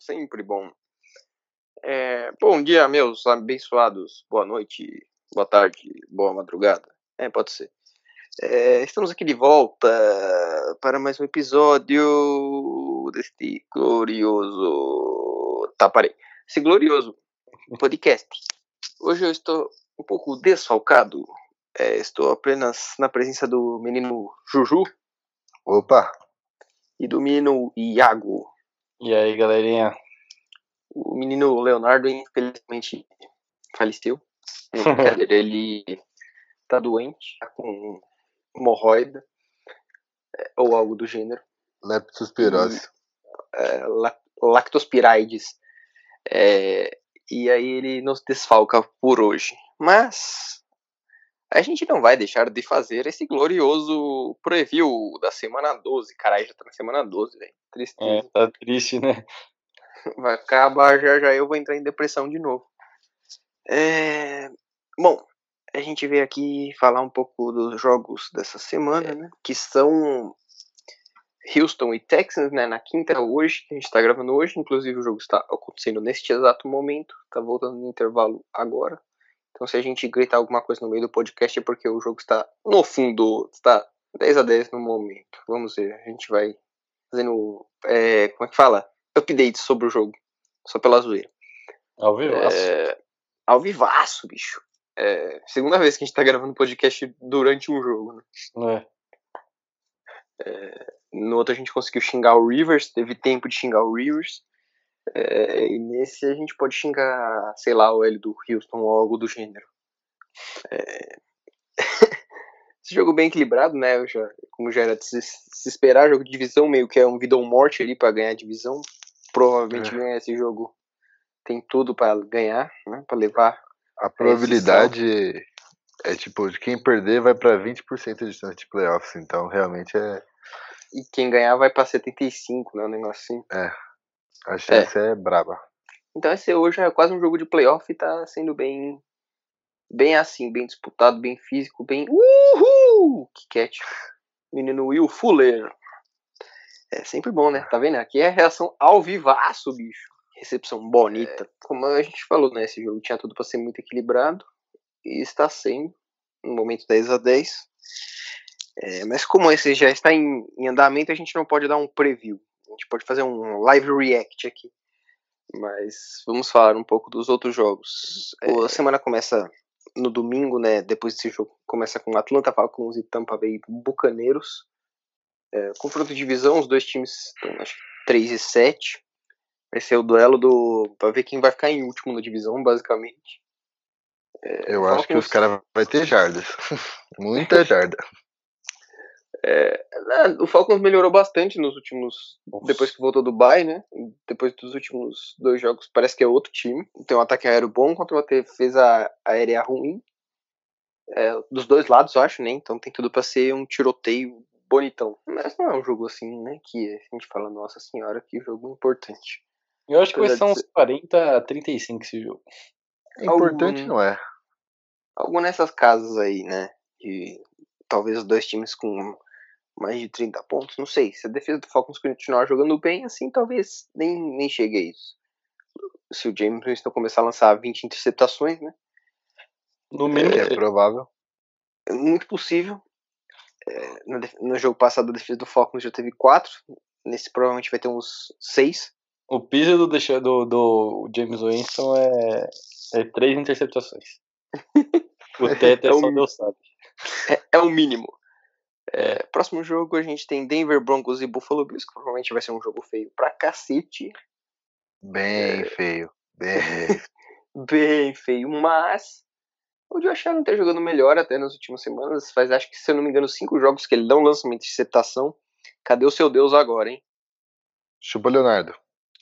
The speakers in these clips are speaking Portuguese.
Sempre bom. É, bom dia, meus abençoados. Boa noite, boa tarde, boa madrugada. É, pode ser. É, estamos aqui de volta para mais um episódio deste glorioso. Tá, parei. Esse glorioso podcast. Hoje eu estou um pouco desfalcado. É, estou apenas na presença do menino Juju. Opa! E do menino Iago. E aí, galerinha? O menino Leonardo, infelizmente, faleceu. ele tá doente, tá com hemorroida é, ou algo do gênero. Leptospirose. É, lactospirides. É, e aí ele nos desfalca por hoje. Mas a gente não vai deixar de fazer esse glorioso preview da semana 12. Caralho, já tá na semana 12, velho. Tristeza. É, tá triste, né? Vai acabar já já eu vou entrar em depressão de novo. É... Bom, a gente veio aqui falar um pouco dos jogos dessa semana, né? Que são Houston e Texans, né? Na quinta hoje, que a gente tá gravando hoje. Inclusive o jogo está acontecendo neste exato momento. Tá voltando no intervalo agora. Então se a gente gritar alguma coisa no meio do podcast é porque o jogo está no fundo, está 10 a 10 no momento. Vamos ver, a gente vai fazendo, é, como é que fala? Updates sobre o jogo, só pela zoeira. Ao vivaço. É, ao vivaço, bicho. É, segunda vez que a gente tá gravando podcast durante um jogo, né? É. é. no outro a gente conseguiu xingar o Rivers, teve tempo de xingar o Rivers. É, e nesse a gente pode xingar, sei lá, o L do Houston ou algo do gênero. É... Esse jogo bem equilibrado, né? Já, como já era de se, se, esperar, jogo de divisão meio que é um vida ou morte ali para ganhar a divisão. Provavelmente é. ganhar esse jogo tem tudo para ganhar, né? Para levar. A probabilidade é tipo, de quem perder vai para 20% de chance de playoffs, então realmente é. E quem ganhar vai para 75, né? Um negócio assim. É. A chance é, é braba. Então esse hoje é quase um jogo de playoff e tá sendo bem bem assim, bem disputado, bem físico, bem uhul! Que cat. Menino Will Fuller. É sempre bom, né? Tá vendo? Aqui é reação ao vivaço, bicho. Recepção bonita. É. Como a gente falou, né? Esse jogo tinha tudo para ser muito equilibrado. E está sendo. No momento 10 a 10 é, Mas como esse já está em, em andamento, a gente não pode dar um preview. A gente pode fazer um live react aqui. Mas vamos falar um pouco dos outros jogos. É... A semana começa no domingo, né? Depois desse jogo, começa com Atlanta Falcons e Tampa Bay Bucaneiros. É, confronto de divisão, os dois times estão, acho que 3 e 7. Vai ser o duelo do. pra ver quem vai ficar em último na divisão, basicamente. É, Eu Falcons... acho que os caras vão ter jardas. Muita jarda. É, né, o Falcons melhorou bastante nos últimos. Nossa. Depois que voltou do Bay, né? Depois dos últimos dois jogos, parece que é outro time. Tem um ataque aéreo bom contra uma defesa aérea ruim. É, dos dois lados, eu acho, né? Então tem tudo para ser um tiroteio bonitão. Mas não é um jogo assim, né? Que a gente fala, nossa senhora, que jogo importante. Eu acho que vai ser uns 40 a 35 esse jogo. É importante, Algum... não é? Algo nessas casas aí, né? Que talvez os dois times com mais de 30 pontos, não sei. Se a defesa do Falcons continuar jogando bem, assim, talvez nem, nem chegue a isso. Se o James Winston começar a lançar 20 interceptações, né? No mínimo é, é provável. É muito possível. É, no, no, jogo passado a defesa do Falcons já teve 4. Nesse provavelmente vai ter uns 6. O piso do, do, do James Winston é, é 3 interceptações. o teto é, é só Deus sabe. É, é o mínimo. É, próximo jogo a gente tem Denver Broncos e Buffalo Bills, que provavelmente vai ser um jogo feio pra cacete. Bem é... feio. Bem... bem feio, mas o Josh Allen tá jogando melhor até nas últimas semanas. Faz acho que, se eu não me engano, cinco jogos que ele não lança uma interceptação. Cadê o seu Deus agora, hein? Chupa Leonardo.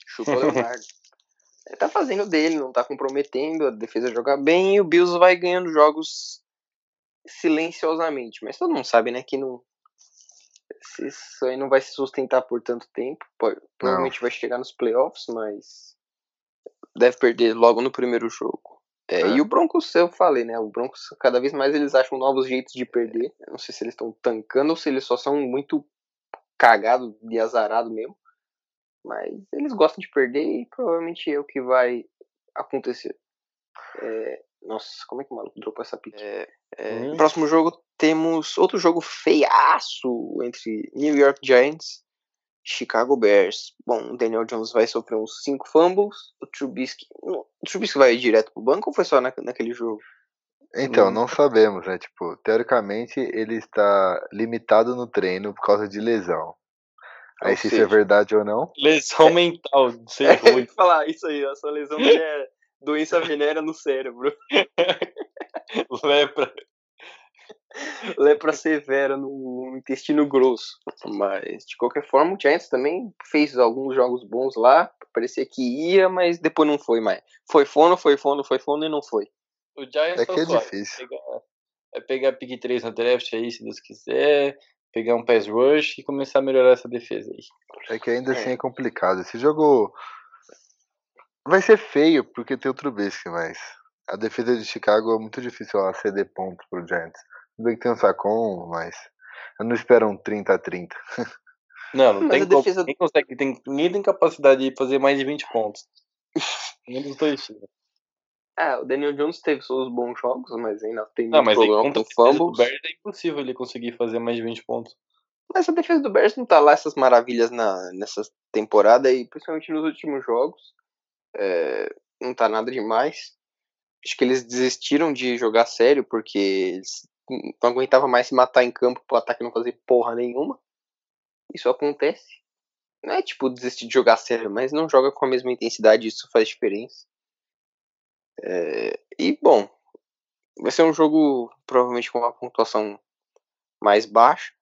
Chupa Leonardo. ele tá fazendo dele, não tá comprometendo, a defesa joga bem e o Bills vai ganhando jogos silenciosamente. Mas todo mundo sabe, né, que não. Isso aí não vai se sustentar por tanto tempo. Pode, provavelmente vai chegar nos playoffs, mas deve perder logo no primeiro jogo. É, é. E o Broncos, eu falei, né? O Broncos, cada vez mais eles acham novos jeitos de perder. Eu não sei se eles estão tancando ou se eles só são muito cagados e azarados mesmo. Mas eles gostam de perder e provavelmente é o que vai acontecer. É, nossa, como é que o maluco dropou essa pique? É, é, Hum. Próximo jogo temos outro jogo feiaço entre New York Giants Chicago Bears. Bom, o Daniel Jones vai sofrer uns 5 fumbles. O Trubisky. O Trubisky vai direto pro banco ou foi só na, naquele jogo? Então, Hum. não sabemos, né? Tipo, teoricamente ele está limitado no treino por causa de lesão. Aí Ou se isso é seja- verdade ou não, Lesão mental, de ser É, ruim. ia falar isso aí, a sua lesão é doença venérea no cérebro. Lepra. Lepra severa no intestino grosso. Mas, de qualquer forma, o Giants também fez alguns jogos bons lá. Parecia que ia, mas depois não foi mais. Foi fono, foi fono, foi fono e não foi. O Giants é tá que é suave. difícil. Pegar, é pegar pick 3 no draft aí, se Deus quiser. Pegar um pass rush e começar a melhorar essa defesa aí. É que ainda assim É. é complicado. Esse jogo vai ser feio porque tem o Trubisky, mas a defesa de Chicago é muito difícil ela ceder pontos pro Giants. Tudo bem que tem um Sacon, mas eu não espero um 30 a 30. Não, não Mas tem como. defesa- Ninguém consegue, tem, ninguém tem capacidade de fazer mais de 20 pontos. Nenhum dos dois times. Ah, o Daniel Jones teve seus bons jogos, mas ainda tem Não, muito mas problema contra com defesa do fumbles. Bears é impossível ele conseguir fazer mais de 20 pontos. Mas a defesa do Bears não tá lá essas maravilhas na, nessa temporada e principalmente nos últimos jogos. É, não tá nada demais. Acho que eles desistiram de jogar sério porque eles não aguentavam mais se matar em campo pro ataque não fazer porra nenhuma. Isso acontece. Não é tipo desistir de jogar sério, mas não joga com a mesma intensidade, isso faz diferença. É, e bom, vai ser um jogo provavelmente com uma pontuação mais baixa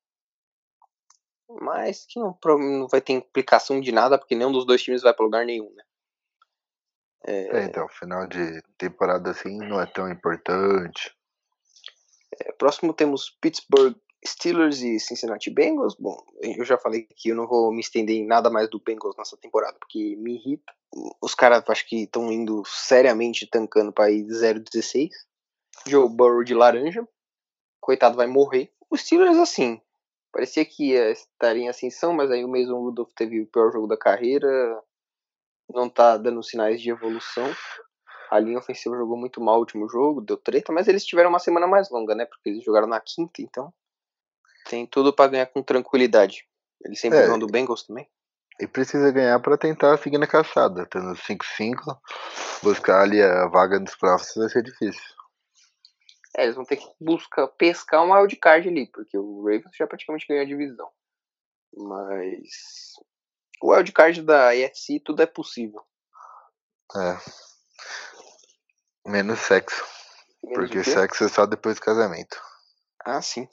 mas que não, não vai ter implicação de nada, porque nenhum dos dois times vai pra lugar nenhum, né? É, então, final de temporada assim não é tão importante. É, próximo temos Pittsburgh Steelers e Cincinnati Bengals. Bom, eu já falei que eu não vou me estender em nada mais do Bengals nessa temporada, porque me irrita. Os caras acho que estão indo seriamente tancando pra ir 0-16. Joe Burrow de laranja. Coitado, vai morrer. Os Steelers, assim, parecia que ia estar em ascensão, mas aí o Mason Rudolph teve o pior jogo da carreira. Não tá dando sinais de evolução. A linha ofensiva jogou muito mal o último jogo, deu treta, mas eles tiveram uma semana mais longa, né? Porque eles jogaram na quinta, então tem tudo pra ganhar com tranquilidade. Eles sempre É. ganham do Bengals também. E precisa ganhar pra tentar seguir na caçada. Tendo 5-5, buscar ali a vaga nos playoffs vai ser difícil. É, eles vão ter que buscar pescar um wildcard ali, porque o Ravens já praticamente ganhou a divisão. Mas o wildcard da AFC tudo é possível. É. Menos sexo. Menos Porque sexo é só depois do casamento. Ah, sim.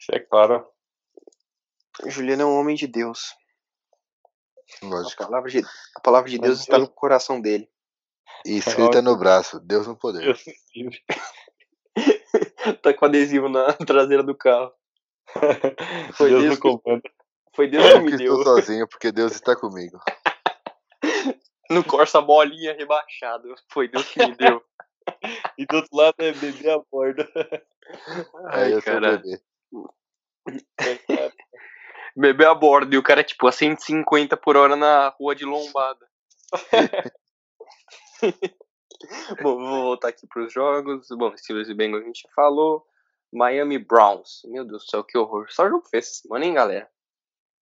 Isso é claro. Juliano é um homem de Deus. A Lógico. palavra de, a palavra de Mas Deus está Deus- no coração dele. E escrita no braço, Deus no poder. Tá com adesivo na traseira do carro. Foi Deus Deus no que- comando. Foi Deus Eu que me deu. estou sozinho porque Deus está comigo. No Corsa bolinha rebaixado. Foi Deus que me deu. E do outro lado é bebê a bordo. Eu sou o bebê. A bordo e o cara, tipo, a 150 por hora na rua de lombada. Bom, vou voltar aqui pros jogos. Bom, Steelers e Bengals a gente falou. Miami Browns. Meu Deus do céu, que horror. Só jogo feio essa semana, hein, galera?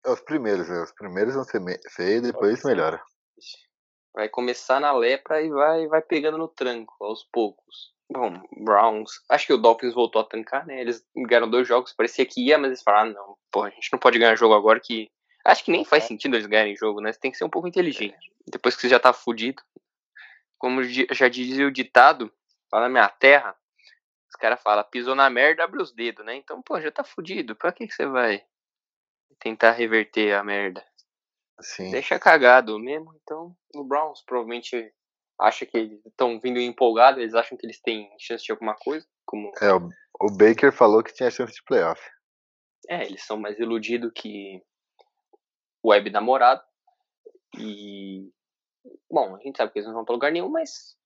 É os primeiros, né? Os primeiros vão ser feios, depois melhora. Vai começar na lepra e vai, vai pegando no tranco, aos poucos. Bom, Browns. Acho que o Dolphins voltou a tancar, né? Eles ganharam dois jogos, parecia que ia, mas eles falaram: ah, não, pô, a gente não pode ganhar jogo agora que. Acho que nem faz sentido eles ganharem jogo, né? Você tem que ser um pouco inteligente. Depois que você já tá fudido. Como já dizia o ditado, lá na minha terra, os caras falam: pisou na merda, abre os dedos, né? Então, pô, já tá fudido. Pra que, que você vai tentar reverter a merda? Assim, deixa cagado mesmo. Então, o Browns provavelmente acha que eles estão vindo empolgados, eles acham que eles têm chance de alguma coisa. Como é, o, o Baker falou que tinha chance de playoff. é, eles são mais iludidos que o web namorado. E bom, a gente sabe que eles não vão pra lugar nenhum, mas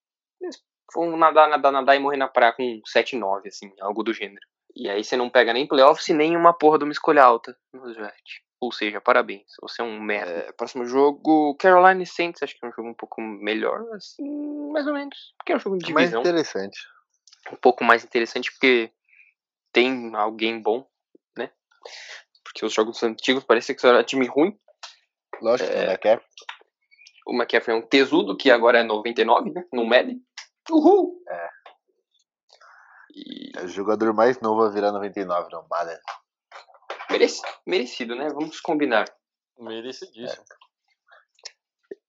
eles vão nadar, nadar, nadar e morrer na praia com 7-9, assim, algo do gênero. E aí você não pega nem playoffs e nem uma porra de uma escolha alta no draft. Ou seja, parabéns, você é um merda. É, próximo jogo, Carolina Saints, acho que é um jogo um pouco melhor, assim, mais ou menos. Porque é um jogo de divisão. Mais interessante. Um pouco mais interessante porque tem alguém bom, né? Porque os jogos antigos parecia que era time ruim. Lógico, é, o McCaffrey. O McCaffrey é um tesudo, que agora é 99, né? No Madden. Uhul! É. E... É o jogador mais novo a virar 99 no Madden. Mereci, merecido, né? Vamos combinar. Merecidíssimo.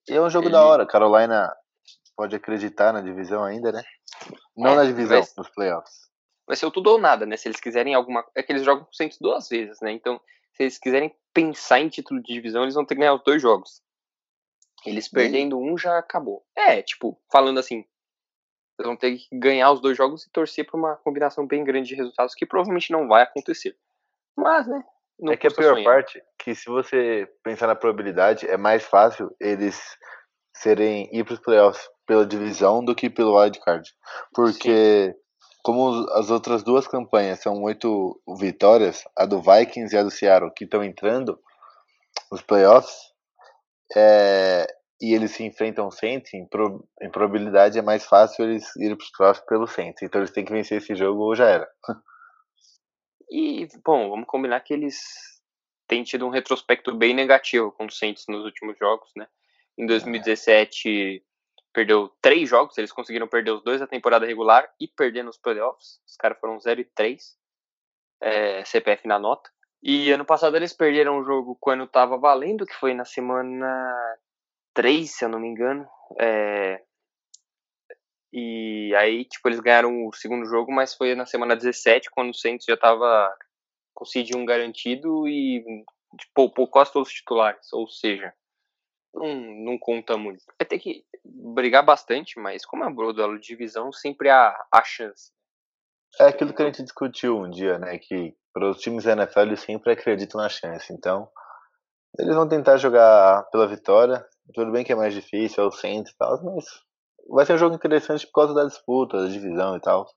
É. E é um jogo Ele... da hora. Carolina pode acreditar na divisão ainda, né? Não é, na divisão, vai... nos playoffs. Vai ser o tudo ou nada, né? Se eles quiserem alguma. É que eles jogam sempre duas vezes, né? Então, se eles quiserem pensar em título de divisão, eles vão ter que ganhar os dois jogos. Eles perdendo um já acabou. É, tipo, falando assim, eles vão ter que ganhar os dois jogos e torcer para uma combinação bem grande de resultados que provavelmente não vai acontecer. Mas, né? é que a pior sonhar. parte que se você pensar na probabilidade, é mais fácil eles serem ir para os playoffs pela divisão do que pelo wild card. Porque Sim. como as outras duas campanhas são oito vitórias, a do Vikings e a do Seattle que estão entrando nos playoffs, é, e eles se enfrentam Saints, em, pro, em probabilidade é mais fácil eles irem para os playoffs pelo Saints. Então eles têm que vencer esse jogo ou já era. E, bom, vamos combinar que eles têm tido um retrospecto bem negativo com o Saints nos últimos jogos, né? Em 2017 é. perdeu três jogos, eles conseguiram perder os dois da temporada regular e perder nos playoffs. Os caras foram 0 e 3, é, CPF na nota. E ano passado eles perderam o jogo quando tava valendo, que foi na semana 3, se eu não me engano. É, e aí, tipo, eles ganharam o segundo jogo, mas foi na semana 17, quando o Saints já tava com seed 1 garantido e tipo, poupou quase todos os titulares. Ou seja, não, não conta muito. Vai ter que brigar bastante, mas como é um duelo de divisão, sempre há, há chance. É aquilo que a gente discutiu um dia, né? Que para os times da NFL eles sempre acreditam na chance. Então, eles vão tentar jogar pela vitória. Tudo bem que é mais difícil, é o Saints e tal, mas vai ser um jogo interessante por causa da disputa, da divisão e tal.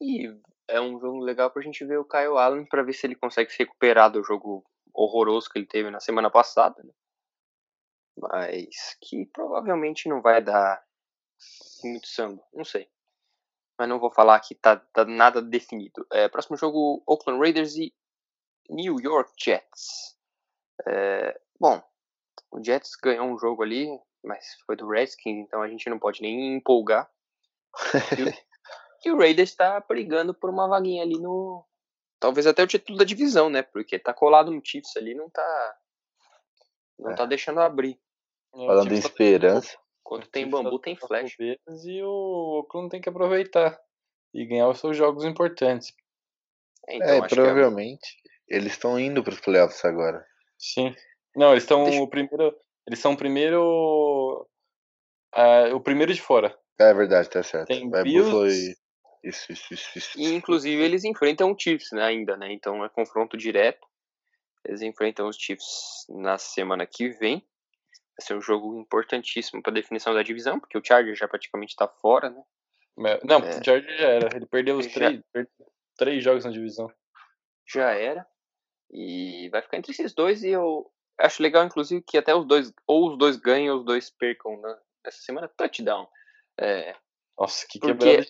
E é um jogo legal pra gente ver o Kyle Allen pra ver se ele consegue se recuperar do jogo horroroso que ele teve na semana passada, né? Mas que provavelmente não vai dar muito samba, não sei. Mas não vou falar que tá, tá nada definido. É, próximo jogo, Oakland Raiders e New York Jets. É, bom, o Jets ganhou um jogo ali, mas foi do Redskins, então a gente não pode nem empolgar. e, o Raiders está brigando por uma vaguinha ali no. Talvez até o título da divisão, né? Porque tá colado no Chiefs ali, não tá. Não é. tá deixando abrir. É, Falando em esperança. Quando tem bambu, tem flash. E o Oakland tem que aproveitar e ganhar os seus jogos importantes. É, então, é provavelmente. É... Eles estão indo para os playoffs agora. Sim. Não, eles estão Deixa... o primeiro. Eles são o primeiro. Uh, o primeiro de fora. É verdade, tá certo. Tem é Bills... Isso, isso, isso, isso. E inclusive eles enfrentam o Chiefs né, ainda, né? Então é confronto direto. Eles enfrentam os Chiefs na semana que vem. Vai ser um jogo importantíssimo para definição da divisão, porque o Charger já praticamente está fora, né? Não, é... o Charger já era. Ele perdeu os já... três, três jogos na divisão. Já era. E vai ficar entre esses dois e eu Acho legal, inclusive, que até os dois, ou os dois ganhem ou os dois percam né? essa semana. Touchdown. É, Nossa, que quebrada.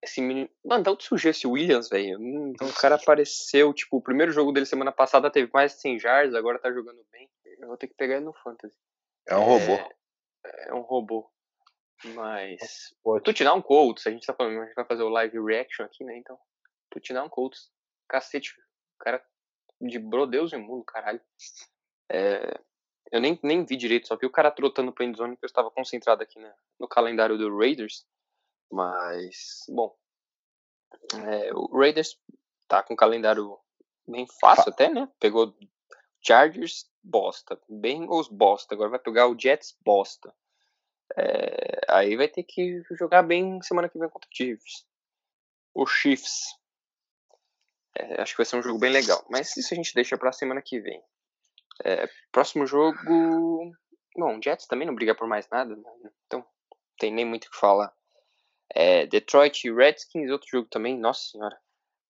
Esse menino. Mano, dá surgiu esse Williams, velho? Hum, o cara apareceu, tipo, o primeiro jogo dele semana passada teve mais de 100 yards, agora tá jogando bem. Eu vou ter que pegar ele no Fantasy. É um é, robô. É um robô. Mas. Touchdown Colts, a gente tá falando, a gente vai fazer o live reaction aqui, né? Então. Touchdown Colts. Cacete. O cara de bro Deus e mundo, caralho. É, eu nem, nem vi direito, só vi o cara trotando pro endzone porque eu estava concentrado aqui né, no calendário do Raiders. Mas, bom. É, o Raiders tá com um calendário bem fácil até, né? Pegou Chargers, bosta. Bengals, bosta. Agora vai pegar o Jets, bosta. É, aí vai ter que jogar bem semana que vem contra o Chiefs. O Chiefs é, acho que vai ser um jogo bem legal. Mas isso a gente deixa pra semana que vem. É, próximo jogo. Bom, Jets também não briga por mais nada, né? então tem nem muito o que falar. É, Detroit Redskins, outro jogo também, nossa senhora.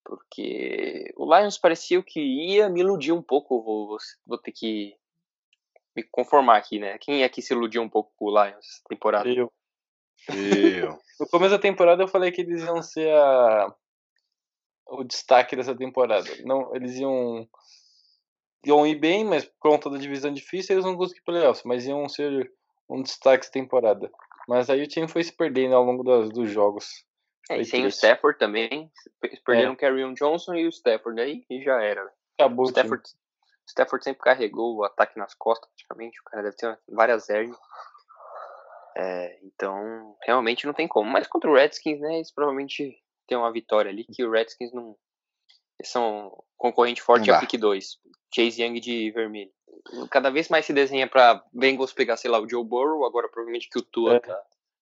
Porque o Lions parecia que ia me iludir um pouco. Vou, vou, vou ter que me conformar aqui, né? Quem é que se iludiu um pouco com o Lions essa temporada? Eu. Eu. No começo da temporada eu falei que eles iam ser a... o destaque dessa temporada. Não, eles iam iam ir bem, mas por conta da divisão difícil eles não conseguiram playoffs, mas iam ser um destaque essa temporada. Mas aí o time foi se perdendo ao longo das, dos jogos. É, e sem o. Stafford também. Eles perderam É. o Carrion Johnson e o Stafford aí e já era. O Acabou o. Stafford, Stafford sempre carregou o ataque nas costas, praticamente. O cara deve ter várias hérnias. É, então, realmente não tem como. Mas contra o Redskins, né, eles provavelmente tem uma vitória ali, que o Redskins não. Eles são concorrente forte a dá. pick 2. Chase Young de vermelho. Cada vez mais se desenha pra Bengals pegar, sei lá, o Joe Burrow, agora provavelmente que o Tua É. tá,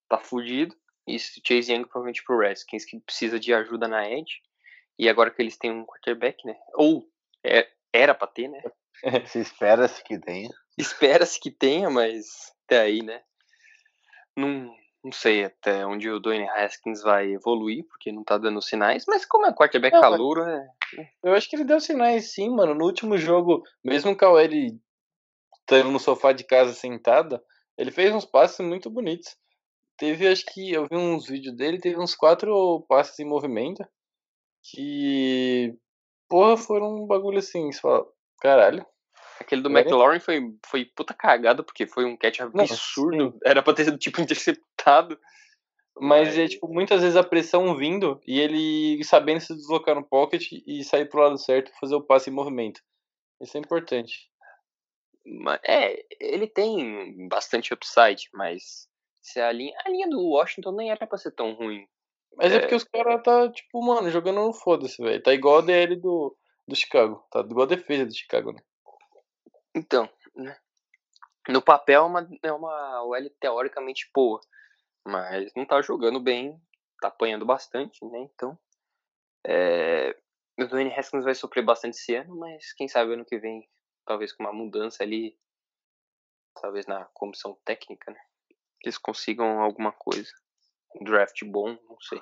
tá fudido. E Chase Young provavelmente pro Redskins, que precisa de ajuda na edge. E agora que eles têm um quarterback, né? Ou é- era pra ter, né? Se espera-se que tenha. Espera-se que tenha, mas até aí, né? Não, não sei até onde o Dwayne Haskins vai evoluir, porque não tá dando sinais. Mas como é quarterback Não, calouro, é... Eu acho que ele deu sinais sim, mano. No último jogo, mesmo com a ele estando no sofá de casa sentada, ele fez uns passes muito bonitos. Teve, acho que eu vi uns vídeos dele, teve uns quatro passes em movimento que, porra, foram um bagulho assim, você fala, caralho. Aquele do. McLaurin foi, foi puta cagada, porque foi um catch absurdo. Era pra ter sido, tipo, interceptado. Mas é, tipo, muitas vezes a pressão vindo e ele sabendo se deslocar no pocket e sair pro lado certo fazer o passe em movimento. Isso é importante. É, ele tem bastante upside, mas se a linha, a linha do Washington nem era pra ser tão ruim. Mas é, É. porque os caras tá, tipo, mano, jogando no foda-se, velho. Tá igual a DL do, do Chicago. Tá igual a defesa do Chicago, né? Então, né? No papel é uma, é uma OL teoricamente boa, mas não tá jogando bem, tá apanhando bastante, né? Então, é, o Dwayne Haskins vai sofrer bastante esse ano, mas quem sabe ano que vem, talvez com uma mudança ali, talvez na comissão técnica, né? Que eles consigam alguma coisa. Um draft bom, não sei.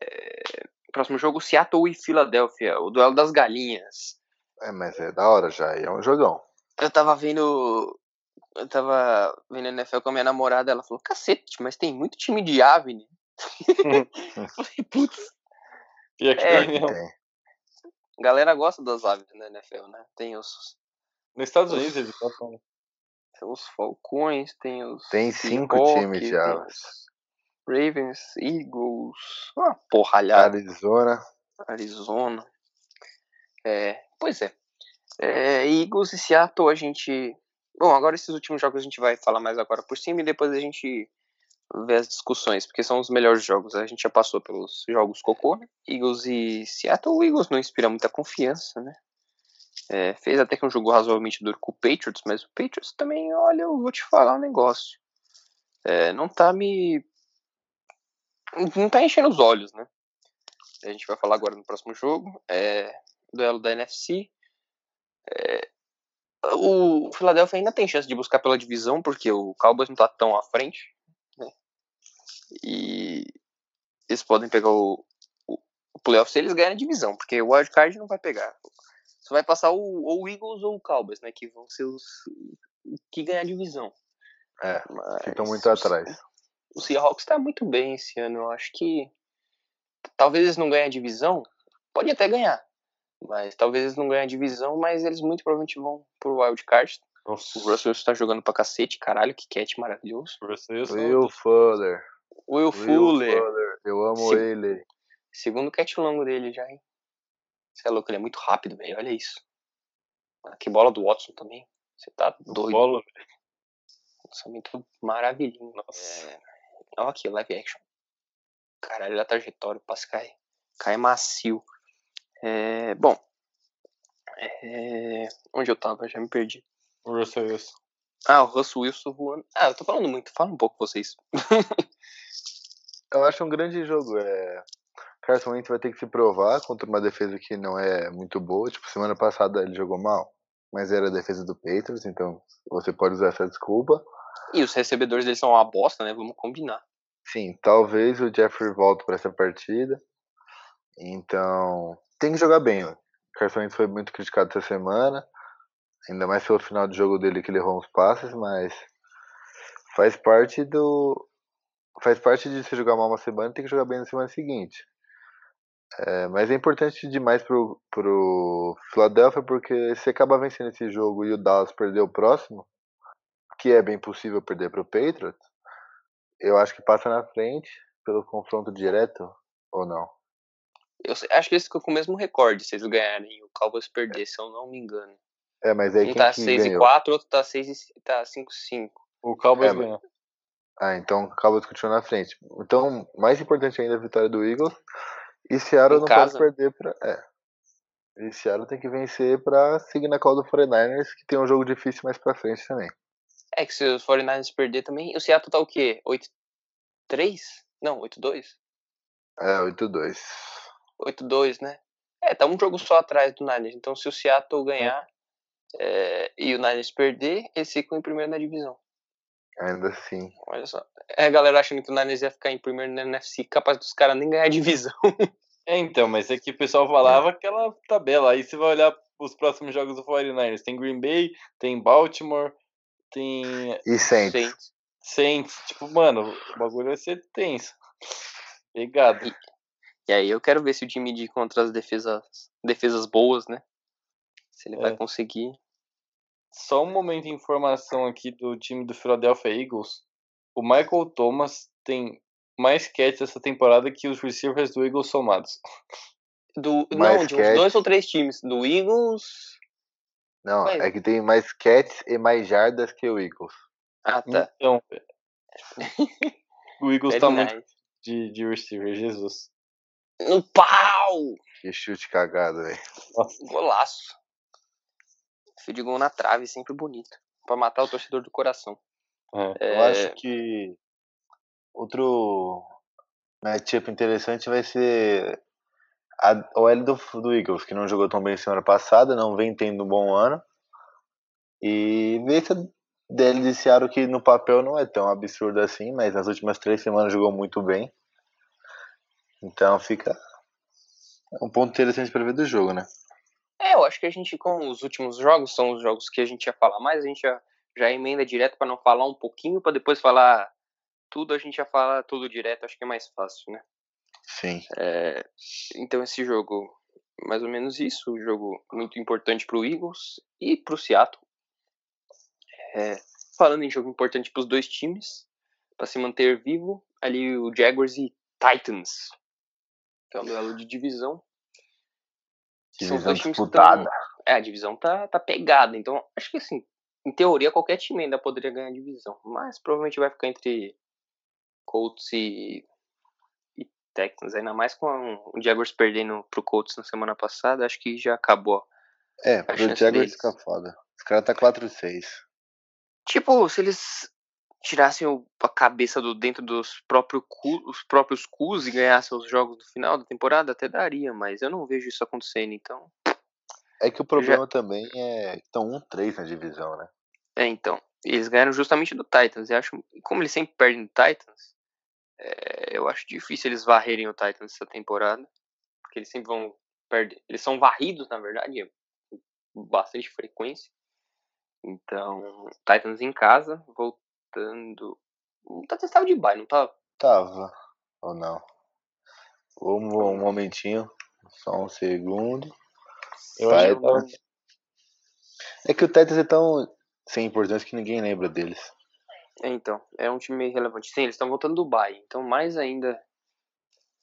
É, próximo jogo, Seattle e Philadelphia, o duelo das galinhas. É, mas é da hora já. É um jogão. Eu tava vendo. Eu tava vendo NFL com a minha namorada, ela falou, cacete, mas tem muito time de ave, né? Eu falei, putz, E aqui É. Tem. a galera gosta das aves na NFL, né? Tem os, Nos Estados Unidos eles gostam, né? tem os Falcões, tem os. Tem cinco Seahawks, times de aves. Ravens, Eagles, uma porralhada. Arizona. Arizona. É, pois é. é. Eagles e Seattle a gente. Bom, agora esses últimos jogos a gente vai falar mais agora por cima e depois a gente vê as discussões, porque são os melhores jogos. A gente já passou pelos jogos cocô, né? Eagles e Seattle. O Eagles não inspira muita confiança, né? É, fez até que um jogo razoavelmente duro com o Patriots, mas o Patriots também, olha, eu vou te falar um negócio. É, não tá me. Não tá enchendo os olhos, né? A gente vai falar agora no próximo jogo. É, duelo da NFC. É, o Philadelphia ainda tem chance de buscar pela divisão, porque o Cowboys não tá tão à frente. Né? E eles podem pegar o, o, o playoff se eles ganharem a divisão, porque o wildcard não vai pegar. Só vai passar o, ou o Eagles ou o Cowboys, né? Que vão ser os que ganhar a divisão. É, Mas ficam muito atrás. O Seahawks tá muito bem esse ano. Eu acho que talvez eles não ganhem a divisão. Pode até ganhar. Mas talvez eles não ganhem a divisão, mas eles muito provavelmente vão pro wildcard. Nossa, O Russell está jogando pra cacete, caralho, que catch maravilhoso. vocês são- Will Fuller. Will Will Fuller, Fuller. Eu amo Sim. ele. segundo catch longo dele já, hein? Você é louco, ele é muito rápido, velho, olha isso. Ah, Que bola do Watson também. Você tá doido. Bola, Lançamento maravilhoso. Nossa. É... Olha aqui, live action. Caralho, a trajetória, o passe cai, cai macio. É... Bom. É... Onde eu tava? Já me perdi. o Russell Wilson. Ah, o Russell Wilson voando. Ah, eu tô falando muito. Fala um pouco vocês. Eu acho um grande jogo. É... Carson Wentz vai ter que se provar contra uma defesa que não é muito boa. Tipo, semana passada ele jogou mal, mas era a defesa do Patriots, então você pode usar essa desculpa. E os recebedores deles são uma bosta, né? Vamos combinar. Sim, talvez o Jeffrey volte para essa partida. Então, tem que jogar bem. O Carson foi muito criticado essa semana, ainda mais pelo final do jogo dele que ele errou uns passes, mas faz parte do faz parte de se jogar mal uma semana tem que jogar bem na semana seguinte. É, mas é importante demais pro, pro Philadelphia porque se acaba vencendo esse jogo e o Dallas perder o próximo, que é bem possível perder pro Patriots, eu acho que passa na frente pelo confronto direto ou não. Eu acho que eles ficam com o mesmo recorde se eles ganharem o Cowboys perder, se eu não me engano. É, mas aí Um quem tá que 6 e ganhou? 4, outro tá 6 e tá 5 e 5. O Cowboys É, ganhou. Ah, então o Cowboys continua na frente. Então, mais importante ainda é a vitória do Eagles. E Seattle Em não casa. pode perder pra. É. E Seattle tem que vencer pra seguir na call do 49ers, que tem um jogo difícil mais pra frente também. É que se os 49ers perder também, o Seattle tá o quê? 8-3? Não, 8-2? É, 8-2. 8-2, né? É, tá um jogo só atrás do Niners. Então se o Seattle ganhar é, e o Niners perder, eles ficam em primeiro na divisão. Ainda assim. Olha só. É a galera achando que o Niners ia ficar em primeiro na NFC, capaz dos caras nem ganhar a divisão. É, então, mas é que o pessoal falava aquela tabela. Aí você vai olhar os próximos jogos do 49ers. Tem Green Bay, tem Baltimore, tem E Saints. Saints. Saints. Tipo, mano, o bagulho vai ser tenso. Pegado. E aí eu quero ver se o Jimmy D contra as defesas, defesas boas, né? Se ele É. vai conseguir. Só um momento de informação aqui do time do Philadelphia Eagles. O Michael Thomas tem mais catch essa temporada que os receivers do Eagles somados. Do, Mais não, de uns dois ou três times. Do Eagles. Não, Mas- é que tem mais catches e mais jardas que o Eagles. Ah, tá. Então, o Eagles Very tá muito nice. de, de receiver, Jesus. No pau! Que chute cagado, velho. Golaço. Fio de gol na trave, sempre bonito. Pra matar o torcedor do coração. É. É, Eu acho que outro matchup interessante vai ser a OL do, do Eagles, que não jogou tão bem semana passada, não vem tendo um bom ano. E ver se a DL de Seattle, que no papel não é tão absurdo assim, mas nas últimas três semanas jogou muito bem. Então fica um ponto interessante para ver do jogo, né? É, eu acho que a gente, com os últimos jogos, são os jogos que a gente ia falar mais, a gente já, já emenda direto pra não falar um pouquinho, pra depois falar tudo, a gente já fala tudo direto, acho que é mais fácil, né? Sim. É, então esse jogo, mais ou menos isso, um jogo muito importante pro Eagles e pro Seattle. É, falando em jogo importante pros dois times, pra se manter vivo, ali o Jaguars e Titans, que é um duelo de divisão. São Divisão dois times disputada. tão- É, a divisão tá, tá pegada, então acho que assim, em teoria qualquer time ainda poderia ganhar a divisão, mas provavelmente vai ficar entre Colts e, e Texans, ainda mais com o Jaguars perdendo pro Colts na semana passada, acho que já acabou. É, pro Jaguars fica foda. Os caras tá 4-6. Tipo, se eles tirassem a cabeça do dentro dos próprios cu, os próprios cus e ganhassem os jogos do final da temporada, até daria, mas eu não vejo isso acontecendo, então É que o problema também é que estão 1-3 na divisão, né? É, então. Eles ganharam justamente do Titans. Eu acho, como eles sempre perdem do Titans, é, eu acho difícil eles varrerem o Titans essa temporada. Porque eles sempre vão perder. Eles são varridos, na verdade, com bastante frequência. Então, Titans em casa, voltando. O Titans estava de bye, não tava? Tava. Ou não? Vamos um momentinho. Só um segundo. Eu Vai, acho que tava- É que o Titans é tão sem importância que ninguém lembra deles. É, então, é um time relevante. Sim, eles estão voltando do bye. Então, mais ainda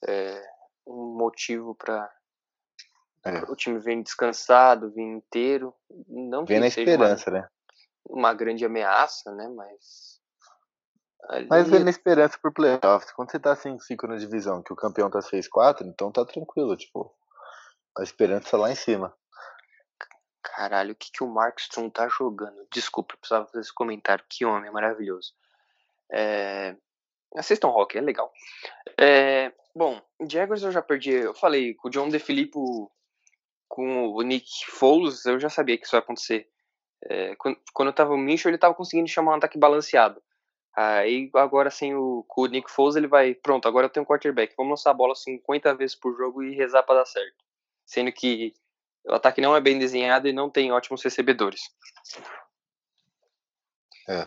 é, um motivo para É. o time vir descansado, vir inteiro. Não que Vem na seja uma, esperança, né? uma grande ameaça, né? Mas. Ali- Mas vem na esperança por playoffs. Quando você tá 5-5 na divisão, que o campeão tá 6-4, então tá tranquilo, tipo. A esperança lá em cima. Caralho, o que, que o Markstrom tá jogando? Desculpa, eu precisava fazer esse comentário. Que homem maravilhoso. É... Assistam rock, é legal. É... Bom, Jaguars eu já perdi. Eu falei, com o John DeFilippo com o Nick Foles, eu já sabia que isso ia acontecer. É, quando, quando eu tava o Mincho, ele tava conseguindo chamar um ataque balanceado. Aí agora sem o, com o Nick Foles ele vai, pronto, agora eu tenho um quarterback, vamos lançar a bola 50 vezes por jogo e rezar para dar certo. Sendo que o ataque não é bem desenhado e não tem ótimos recebedores. É.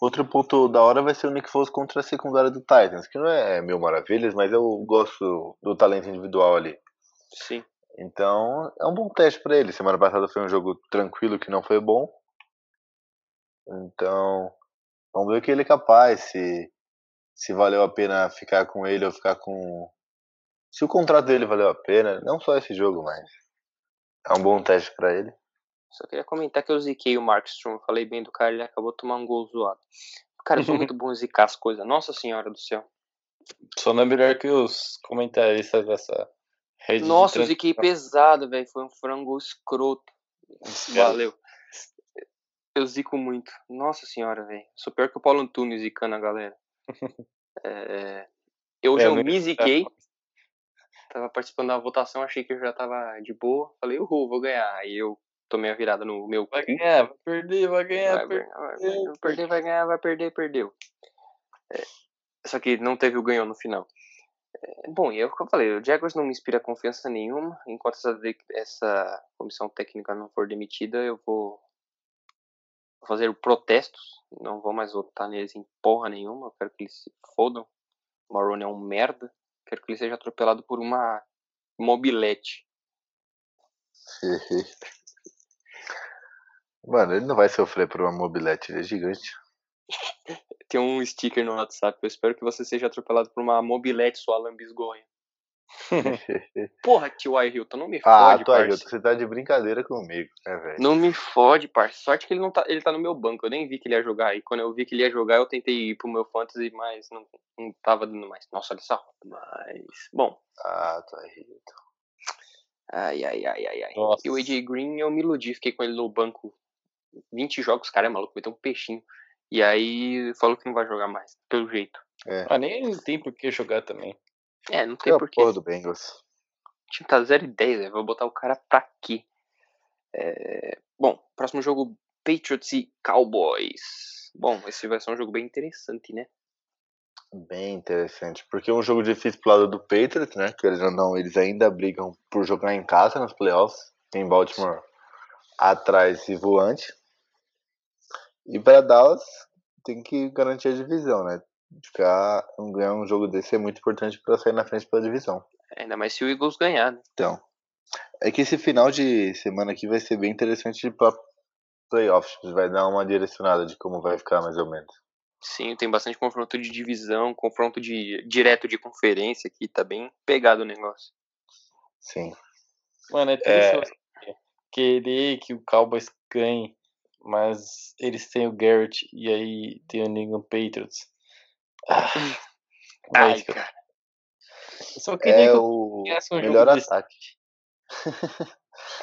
Outro ponto da hora vai ser o Nick Foles contra a secundária do Titans, que não é mil maravilhas, mas eu gosto do talento individual ali. Sim. Então, é um bom teste para ele. Semana passada foi um jogo tranquilo que não foi bom. Então, vamos ver o que ele é capaz, se se valeu a pena ficar com ele ou ficar com se o contrato dele valeu a pena, não só esse jogo, mas é um bom teste para ele. Só queria comentar que eu ziquei o Markstrom, falei bem do cara, ele acabou de tomar um gol zoado. Cara, eu sou muito bom em zicar as coisas, nossa senhora do céu. Só não é melhor que os comentaristas dessa rede. Nossa, eu ziquei pesado, velho, foi um frango escroto. Valeu. Eu zico muito. Nossa senhora, velho. Sou pior que o Paulo Antunes zicando a galera. é... Eu já é, me ziquei. Tava participando da votação, achei que eu já tava de boa. Falei, uhul, vou ganhar. Aí eu tomei a virada no meu. Vai ganhar, vai perder, vai ganhar. Vai, per... vai, vai perder, vai ganhar, vai perder, perdeu. É... Só que não teve o ganhou no final. É... Bom, e é o que eu falei, o Jaguars não me inspira confiança nenhuma. Enquanto essa, essa comissão técnica não for demitida, eu vou fazer protestos, não vou mais votar neles em porra nenhuma, eu quero que eles se fodam. Marrone é um merda, quero que ele seja atropelado por uma mobilete. Mano, ele não vai sofrer por uma mobilete, ele é gigante. Tem um sticker no WhatsApp, eu espero que você seja atropelado por uma mobilete, sua lambisgonha. Porra, T.Y. Hilton, não me ah, fode, Ah. Hilton, você tá de brincadeira comigo, né, velho? Não me fode, parça. Sorte que ele não tá, ele tá no meu banco, eu nem vi que ele ia jogar. E quando eu vi que ele ia jogar, eu tentei ir pro meu fantasy, mas não, não tava dando mais. Nossa, olha essa. Mas, bom. Ah, T.Y. Hilton. Ai, ai, ai, ai, ai. Nossa. E o AJ Green, eu me iludi, fiquei com ele no banco 20 jogos, cara é maluco, meteu um peixinho. E aí falou que não vai jogar mais, pelo jeito. É. Ah, nem tem por que jogar também. É, não tem porquê. porra do Bengals. O time tá 0 e 10, velho. Vou botar o cara pra quê? É... Bom, próximo jogo: Patriots e Cowboys. Bom, esse vai ser um jogo bem interessante, né? Bem interessante, porque é um jogo difícil pro lado do Patriots, né? Querendo ou não, eles ainda brigam por jogar em casa nos playoffs. Tem Baltimore atrás e voante. E para Dallas tem que garantir a divisão, né? Ficar ganhar um jogo desse é muito importante para sair na frente pela divisão. Ainda mais se o Eagles ganhar, né? Então, é que esse final de semana aqui vai ser bem interessante para playoffs, vai dar uma direcionada de como vai ficar mais ou menos. Sim, tem bastante confronto de divisão, confronto de direto de conferência aqui, tá bem pegado o negócio. Sim. Mano, é triste é... querer que o Cowboys ganhe, mas eles têm o Garrett e aí tem o New England Patriots. Ah, Ai, cara. Eu só queria é que o um melhor ataque.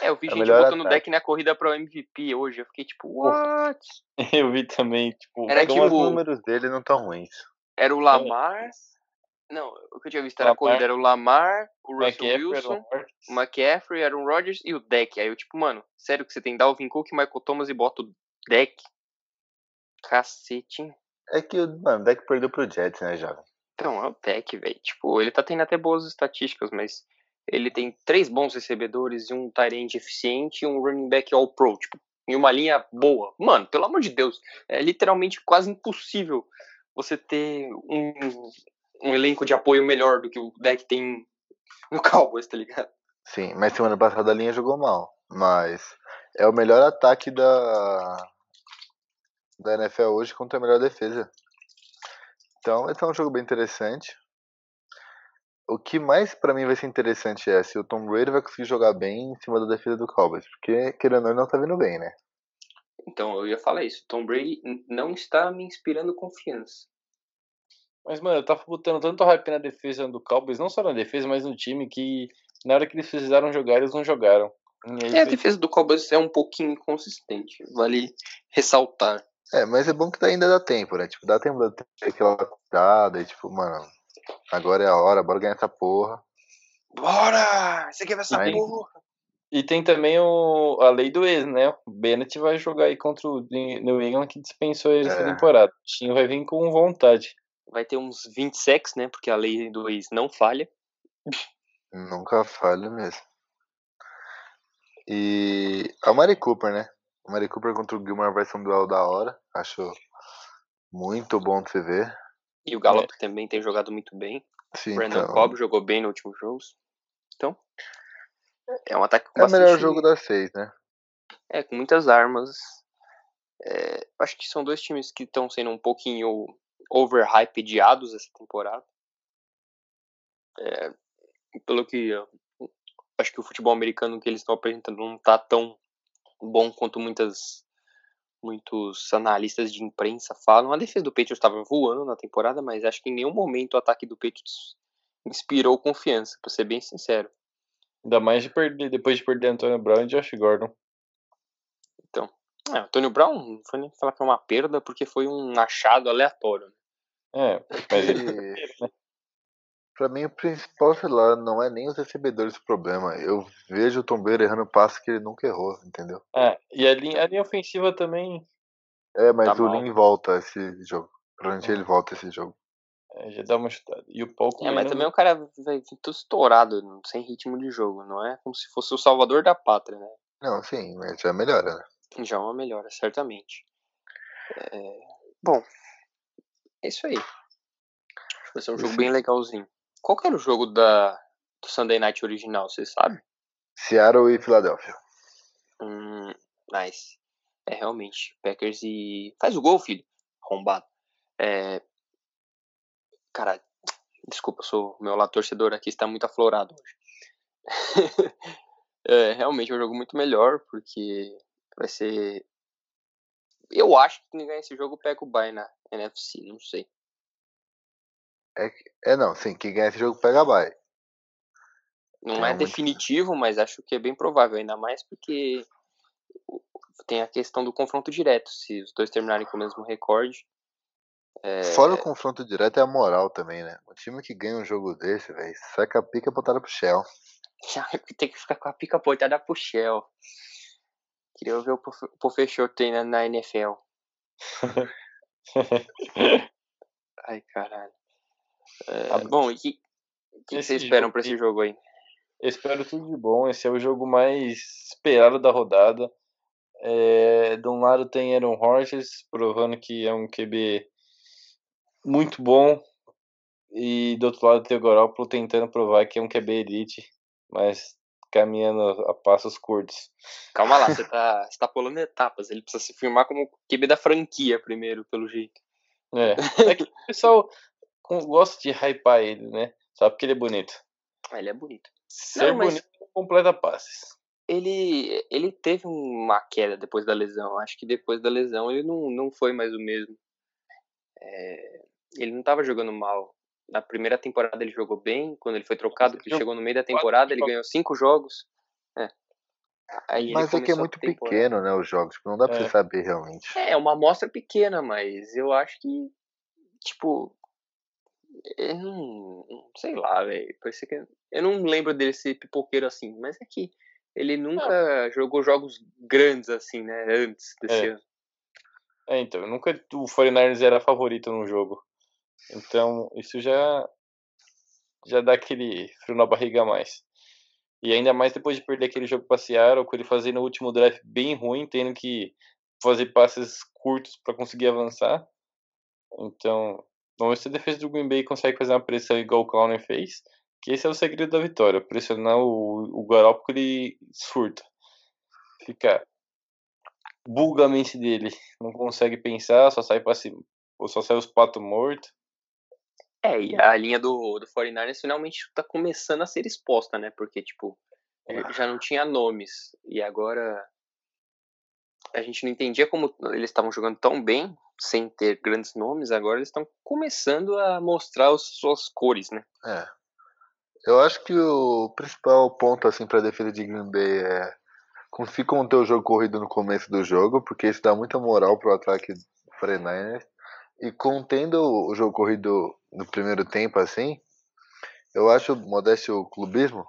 É, eu vi é gente botando ataque. deck na corrida pro MVP hoje. Eu fiquei tipo, what? Eu vi também, tipo, era que os números dele não tão ruins. Era o Lamar. Não, o que eu tinha visto era a corrida, era o Lamar, o Russell McCaffrey, Wilson, o McCaffrey, Aaron Rodgers e o deck. Aí eu, tipo, mano, sério que você tem Dalvin Cook, Michael Thomas e bota o deck? Cacete, é que mano, o deck perdeu pro Jets, né, jovem? Então, é o deck, velho. Tipo, ele tá tendo até boas estatísticas, mas ele tem três bons recebedores e um tight eficiente e um running back all-pro, tipo, em uma linha boa. Mano, pelo amor de Deus, é literalmente quase impossível você ter um, um elenco de apoio melhor do que o deck tem no Cowboys, tá ligado? Sim, mas semana passada a linha jogou mal. Mas é o melhor ataque da, da NFL hoje contra a melhor defesa. Então, esse é um jogo bem interessante. O que mais para mim vai ser interessante é se o Tom Brady vai conseguir jogar bem em cima da defesa do Cowboys, porque querendo ou não, não tá vindo bem, né? Então, eu ia falar isso. Tom Brady não está me inspirando confiança. Mas, mano, eu tava botando tanto hype na defesa do Cowboys, não só na defesa, mas no time, que na hora que eles precisaram jogar, eles não jogaram. É, a defesa do Cowboys é um pouquinho inconsistente, vale ressaltar. É, mas é bom que ainda dá tempo, né? Tipo, dá tempo de ter aquela cuidada e tipo, mano, agora é a hora, bora ganhar essa porra. Bora! Você quer ver essa ainda, porra? E tem também o, a lei do ex, né? O Bennett vai jogar aí contra o New England que dispensou ele essa É. temporada. O Tinho vai vir com vontade. Vai ter uns 20 sacks, né? Porque a lei do ex não falha. Nunca falha mesmo. E a Mari Cooper, né? Mari Cooper contra o Gilmore vai ser um duelo da hora. Acho muito bom de se ver. E o Gallup também tem jogado muito bem. Sim, Brandon então, Cobb jogou bem no último jogo. Então, é um ataque com é o melhor jogo das seis, né? É, com muitas armas. É, acho que são dois times que estão sendo um pouquinho overhypeados essa temporada. É, pelo que acho que o futebol americano que eles estão apresentando não tá tão bom quanto muitas muitos analistas de imprensa falam. A defesa do Patriots estava voando na temporada, mas acho que em nenhum momento o ataque do Patriots inspirou confiança, pra ser bem sincero. Ainda mais de perder, depois de perder Antônio Brown e Josh Gordon. É, o Antônio Brown não foi nem falar que é uma perda porque foi um achado aleatório. né? É, mas ele. Pra mim, o principal, sei lá, não é nem os recebedores o problema. Eu vejo o Tom Brady errando passe que ele nunca errou, entendeu? É, e a linha, a linha ofensiva também É, mas Tá o mal. Lin volta esse jogo. Provavelmente ele volta esse jogo. é, já dá uma chutada. E o Paul É, mas também o cara vai vir todo estourado, sem ritmo de jogo. Não é como se fosse o salvador da pátria, né? Não, sim, mas já melhora, né? Já é uma melhora, certamente. É, Bom, é isso aí. Vai ser um jogo bem legalzinho. Qual que era o jogo da... do Sunday Night original, você sabe? Seattle e Filadélfia. Hum, nice. É, realmente. Packers e... Faz o gol, filho. Arrombado. É... Cara, desculpa, sou... meu lado torcedor aqui está muito aflorado hoje. é, realmente é um jogo muito melhor, porque vai ser... Eu acho que quem ganhar esse jogo pega o bye na NFC, não sei. É, não, sim, quem ganha esse jogo pega a bye. Não É é, muito- definitivo, mas acho que é bem provável, ainda mais porque tem a questão do confronto direto. Se os dois terminarem com o mesmo recorde, é, Fora o confronto direto é a moral também, né? O time que ganha um jogo desse, velho, saca a pica botada pro Shell. tem que ficar com a pica apontada pro Shell. Queria ver o professor treinando na NFL. Ai, caralho. É, Ah, bom, e que, o que esse vocês esperam pra esse jogo aí? Eu espero tudo de bom. Esse é o jogo mais esperado da rodada. É, de um lado tem Aaron Rodgers, provando que é um QB muito bom. E do outro lado tem o Garoppolo tentando provar que é um QB elite, mas caminhando a passos curtos. Calma lá, você tá, você tá pulando etapas. Ele precisa se firmar como QB da franquia primeiro, pelo jeito. É, é que o pessoal com- gosta de hypar ele, né? Só porque ele é bonito. Ah, ele é bonito. Ser Não, mas- bonito completa passes. ele, ele teve uma queda depois da lesão. Acho que depois da lesão ele não, não foi mais o mesmo. É, ele não estava jogando mal. Na primeira temporada ele jogou bem. Quando ele foi trocado, Jogou chegou no meio da temporada, ele ganhou cinco jogos. É. Aí ele Mas é que é muito pequeno, né, os jogos. Tipo, não dá pra É. você saber realmente. É, uma amostra pequena, mas eu acho que, tipo, eu não, sei lá, velho. Que eu não lembro dele ser pipoqueiro assim, mas é que ele nunca jogou jogos grandes assim, né, antes desse É. ano. É, então, nunca o 49ers era favorito no jogo. Então, isso já já dá aquele frio na barriga a mais. E ainda mais depois de perder aquele jogo pra Seattle, com ele fazendo o último drive bem ruim, tendo que fazer passes curtos para conseguir avançar. Então, vamos ver se a defesa do Green Bay consegue fazer uma pressão igual o Clowney fez, que esse é o segredo da vitória, pressionar o, o Garoppolo ele surta. Fica buga a mente dele, não consegue pensar, só sai para cima, ou só sai os patos mortos. É, e a linha do, do 49ers finalmente tá começando a ser exposta, né? Porque, tipo, ele já não tinha nomes. E agora a gente não entendia como eles estavam jogando tão bem, sem ter grandes nomes. Agora eles estão começando a mostrar as suas cores, né? É. Eu acho que o principal ponto assim para defesa de Green Bay é conseguir conter o jogo corrido no começo do jogo, porque isso dá muita moral pro ataque do 49ers. E contendo o jogo corrido no primeiro tempo assim, eu acho, modesto o clubismo,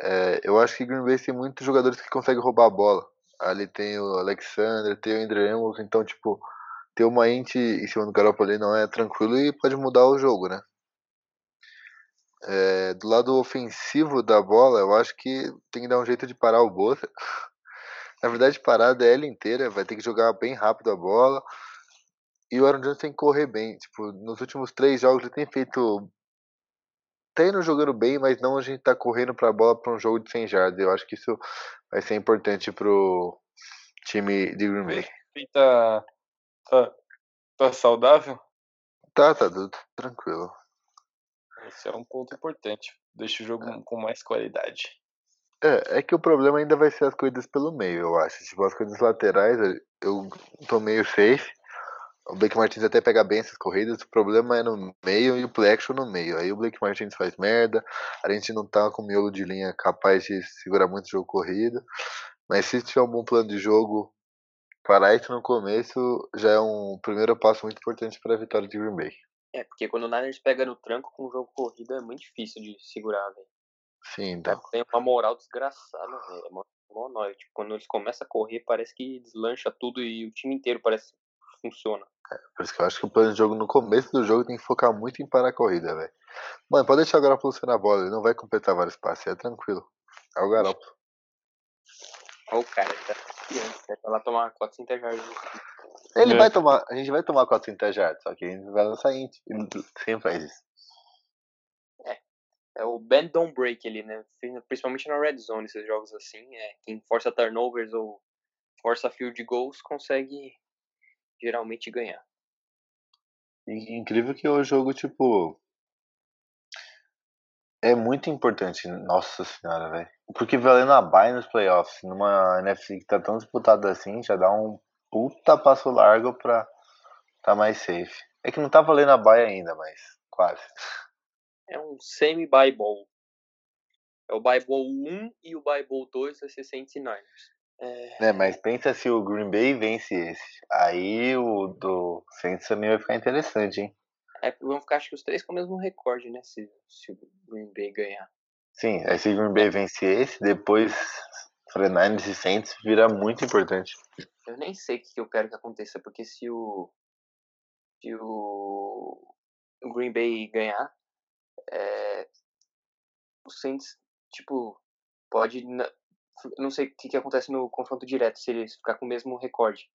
É, eu acho que Green Bay tem muitos jogadores que conseguem roubar a bola. Ali tem o Alexander, tem o Andrew Amos, então, tipo, ter uma int em cima do Garoppolo ali não é tranquilo e pode mudar o jogo, né? É, do lado ofensivo da bola, eu acho que tem que dar um jeito de parar o Bosa. Na verdade, parar a DL inteira, vai ter que jogar bem rápido a bola. E o Aaron Jones tem que correr bem. Tipo, nos últimos três jogos ele tem feito. Tá indo jogando bem, mas não a gente tá correndo pra bola pra um jogo de 100 jardas. Eu acho que isso vai ser importante pro time de Green Bay. E tá, tá, tá saudável? Tá, tá tudo tranquilo. Esse é um ponto importante. Deixa o jogo com mais qualidade. É, é que o problema ainda vai ser as corridas pelo meio, eu acho. Tipo, as corridas laterais, eu tô meio safe. O Blake Martins até pega bem essas corridas, o problema é no meio e o play action no meio. Aí o Blake Martins faz merda, a gente não tá com miolo de linha capaz de segurar muito o jogo corrido. Mas se tiver um bom plano de jogo, parar isso no começo já é um primeiro passo muito importante para a vitória de Green Bay. É, porque quando o Niners pega no tranco com o jogo corrido é muito difícil de segurar, velho. Sim, então. Tem uma moral desgraçada, velho. É mó, mó nóia. Tipo, quando eles começam a correr, parece que deslancha tudo e o time inteiro parece funciona. Por isso que eu acho que o plano de jogo no começo do jogo tem que focar muito em parar a corrida, velho. Mano, pode deixar o Garoppolo ser na bola, ele não vai completar vários passes, é tranquilo. É o Garoppolo. Olha o cara, ele tá vai lá tomar 400 jardas. Ele É. vai tomar, a gente vai tomar 400 jardas, só que a gente vai lançar int. Ele sempre faz isso. É o bend don't break ali, né? Principalmente na red zone, esses jogos assim. É, quem força turnovers ou força field goals consegue geralmente ganhar. Incrível que o jogo, tipo. É muito importante, nossa senhora, velho. Porque valendo a bye nos playoffs, numa NFC que tá tão disputada assim, já dá um puta passo largo pra tá mais safe. É que não tá valendo a bye ainda, mas quase. É um semi-Bible. É o Bible 1 e o Bible 2 vai ser Saints e Niners. É, É, mas pensa se o Green Bay vence esse. Aí o do Saints também vai ficar interessante, hein? é, vão ficar acho que os três com o mesmo recorde, né? Se, se o Green Bay ganhar. Sim, aí se o Green Bay vence esse, depois 49ers e Saints vira muito importante. Eu nem sei o que que eu quero que aconteça, porque se o. Se o. o Green Bay ganhar, é, o Saints, tipo, pode. Não sei o que, que acontece no confronto direto, se eles ficar com o mesmo recorde.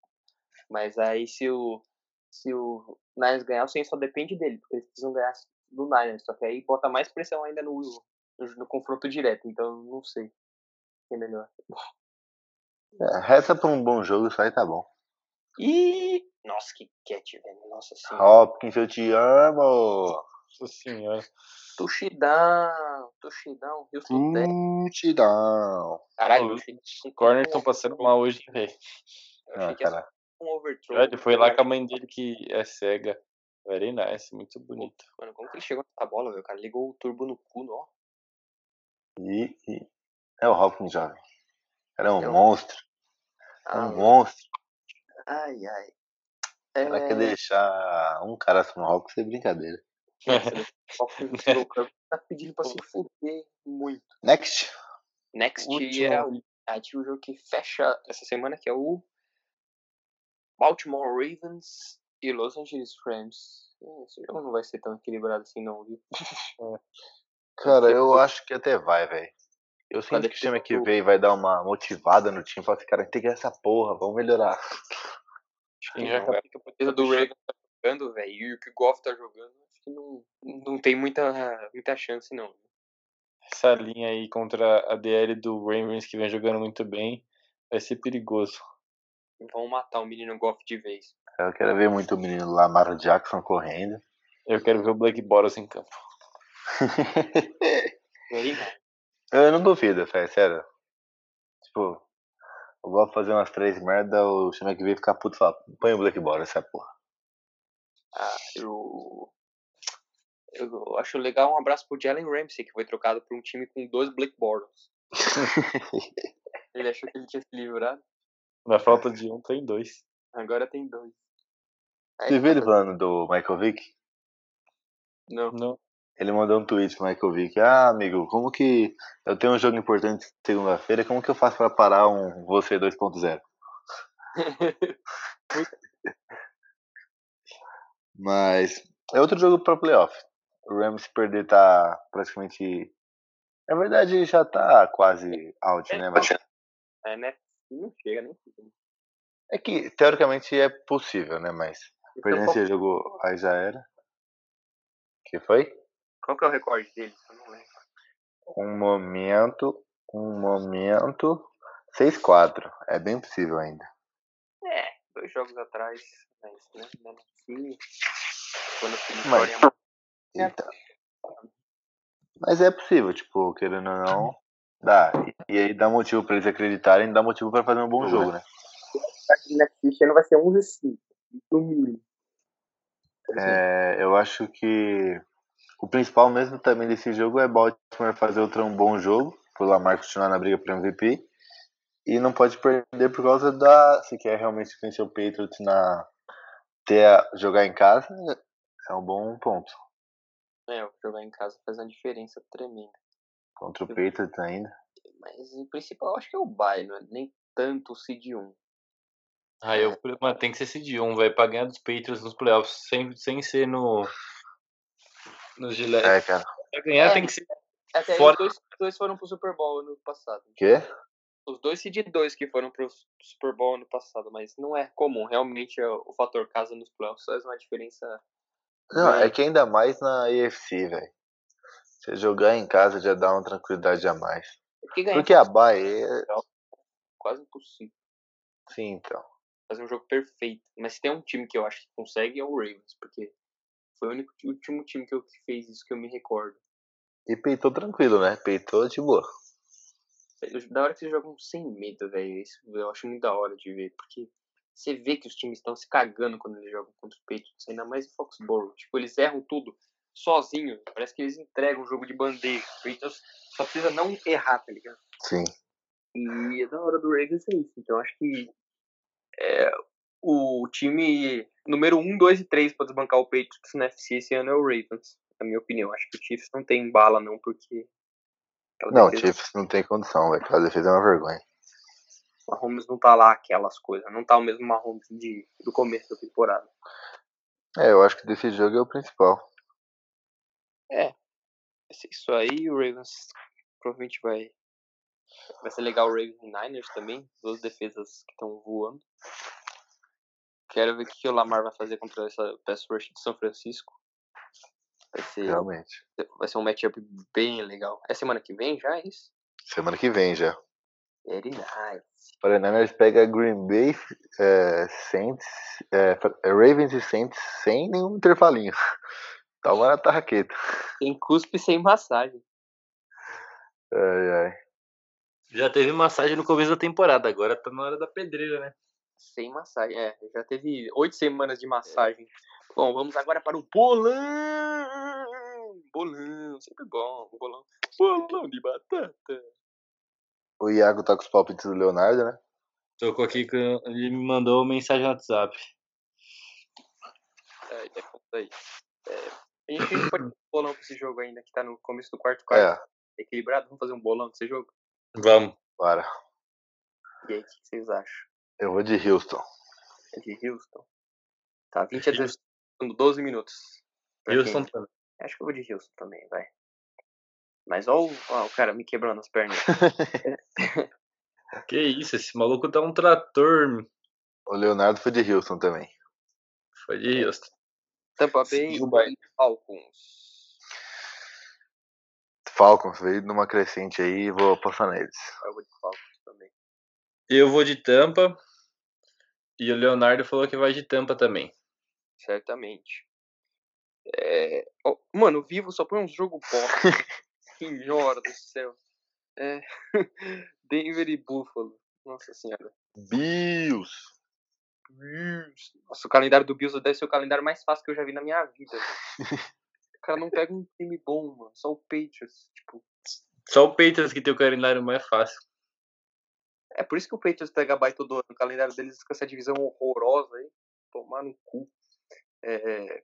Mas aí se o. Se o Niners ganhar, o Saints só depende dele, porque eles precisam ganhar do Niners. Só que aí bota mais pressão ainda no, no, no confronto direto. Então não sei. o que é melhor. É, resta pra um bom jogo, isso aí tá bom. E. Nossa, que cat, velho. Nossa senhora. Hopkins, eu te amo! Nossa senhora. Touchdown, touchdown, Houston Texans. Touchdown! Caralho, que Os corners estão passando mal hoje, velho. Ah, cara. um overthrow. Ele foi lá com a mãe dele que é cega. Very nice, muito bonito. Mano, como que ele chegou nessa bola, velho? O cara ligou o turbo no cu, ó. E, e- é o Hopkins jovem. O cara é um É o- monstro. É Ah, um monstro. ai, ai. O cara quer É, deixar um cara no Hopkins é brincadeira. Colocou- tá pedindo pra se fuder muito. Next. Next Último. é o, a gente o jogo que fecha essa semana, que é o Baltimore Ravens e Los Angeles Rams. É, Esse jogo não vai ser tão equilibrado assim, não, viu? Cara, Porque- eu acho que até vai, velho. Eu sinto que o time que veio vai dar uma motivada no time. Fala assim, cara, tem que essa porra, vamos melhorar. Quem Não, já é porque a do Ravens jogando, velho, e o que o Goff tá jogando, acho que não, não tem muita, muita chance, não. essa linha aí contra a DL do Ravens que vem jogando muito bem vai ser perigoso. Vão matar o menino Goff de vez. Eu quero ver muito o menino Lamar Jackson correndo. Eu quero ver o Black Boros em campo. Eu não duvido, velho, sério. Tipo, eu vou fazer umas três merda, o time que veio ficar puto e falar, põe o Black Ball essa porra. Ah, eu, eu acho legal um abraço pro Jalen Ramsey, que foi trocado por um time com dois Black Bortles. Ele achou que ele tinha se livrado, Na falta de um, tem dois. agora tem dois. Aí Você viu ele falando do Michael Vick? Não. Não. Ele mandou um tweet pro Michael Vick. Ah, amigo, como que eu tenho um jogo importante segunda-feira, como que eu faço pra parar um você 2.0? Mas é outro jogo pra playoff. O Rams perder tá praticamente. Na verdade já tá quase out, né? Mas É, né? Não chega nem. é que teoricamente é possível, né? Mas perdendo esse jogo aí já era. Que foi? Qual que é o recorde dele? Eu não lembro. Um momento. Um momento. 6-4. É bem possível ainda. Dois jogos atrás, mas né, mesmo assim, quando o time Mas- é Então. Mas é possível, tipo, querendo ou não, dá. E, e aí dá motivo pra eles acreditarem, dá motivo pra fazer um bom jogo, né? o Netflix ano vai ser 11 no mínimo. É, eu acho que o principal mesmo também desse jogo é Baltimore fazer outro um bom jogo, pro Lamar continuar na briga pro MVP. E não pode perder por causa da. Se quer realmente vencer o Patriots na. Ter a, jogar em casa, é um bom ponto. É, jogar em casa faz uma diferença tremenda. Contra o Patriots ainda. Mas o principal eu acho que é o bye, não é nem tanto o seed 1. Ah, eu, mano, tem que ser seed 1, velho, pra ganhar dos Patriots nos playoffs, sem, sem ser no. No Gillette. É, cara. Pra ganhar É, tem que ser. Até aí Fora- os dois, dois foram pro Super Bowl ano passado. Quê? Os dois seed 2 que foram pro Super Bowl ano passado, mas não é comum. Realmente é o fator casa nos playoffs faz uma diferença. Não, É. é que ainda mais na AFC, velho. Você jogar em casa já dá uma tranquilidade a mais. Porque ganhar Porque a Bahia. quase impossível. Sim, então. Fazer um jogo perfeito. Mas se tem um time que eu acho que consegue é o Ravens, porque foi o único o último time que, eu, que fez isso que eu me recordo. E peitou tranquilo, né? Peitou de boa. Da hora que eles jogam sem medo, velho. Isso eu acho muito da hora de ver. Porque você vê que os times estão se cagando quando eles jogam contra os Patriots, ainda mais em Foxborough. Tipo, eles erram tudo sozinhos. Parece que eles entregam o jogo de bandeja. O Patriots só precisa não errar, tá ligado? Sim. E da hora do Ravens é isso. Então acho que é, o time número 1, 2 e 3 para desbancar o Patriots na FC esse ano é o Ravens, na minha opinião. Acho que o Chiefs não tem bala, não, porque. Aquela Não, o defesa- Chiefs não tem condição, velho. Aquela defesa é uma vergonha. O Mahomes não tá lá aquelas coisas. Não tá o mesmo Mahomes de, do começo da temporada. É, eu acho que desse jogo é o principal. Isso aí, o Ravens provavelmente vai. Vai ser legal o Ravens e Niners também. Duas defesas que estão voando. Quero ver o que o Lamar vai fazer contra essa pass rush de São Francisco. Vai ser, Realmente. vai ser um matchup bem legal. É semana que vem já, é isso? Semana que vem já. Very nice. O Niners pega Green Bay, é, Saints, é, é, Ravens e Saints sem nenhum intervalinho. Tá uma tarraqueta. Tem cuspe sem massagem. Ai, ai. Já teve massagem no começo da temporada, agora tá na hora da pedreira, né? Sem massagem. É, já teve oito semanas de massagem. Bom, vamos agora para o bolão. Bolão, sempre bom. Bolão, bolão de batata. O Iago tá com os palpites do Leonardo, né? Tô com aqui que ele me mandou mensagem no WhatsApp. É, é conta aí. É, a gente pode fazer um bolão pra esse jogo ainda, que tá no começo do quarto quarto. É, Equilibrado, vamos fazer um bolão desse jogo? Vamos. para. E aí, o que vocês acham? Eu vou de Houston. É de Houston? Tá, 20 a 16, 12 minutos. Houston também. Acho que eu vou de Houston também, vai. Mas ó o, ó o cara me quebrando as pernas. Que isso, esse maluco tá um trator. O Leonardo foi de Houston também. Foi de Houston. Tampa Bay e Falcons. Falcons veio numa crescente aí e vou apostar neles. Eu vou de Falcons também. Eu vou de Tampa. E o Leonardo falou que vai de Tampa também. Certamente. É... ó, mano, o Vivo só põe uns jogos bosta. Senhora do céu. É... Denver e Buffalo. Nossa senhora. Bills. Bills. Nossa, o calendário do Bills deve ser o calendário mais fácil que eu já vi na minha vida. o cara não pega um time bom, mano. Só o Patriots. Tipo, Só o Patriots que tem o calendário mais fácil. é por isso que o Patriots pega bye todo ano. O calendário deles com essa divisão horrorosa aí. Tomar no cu. É...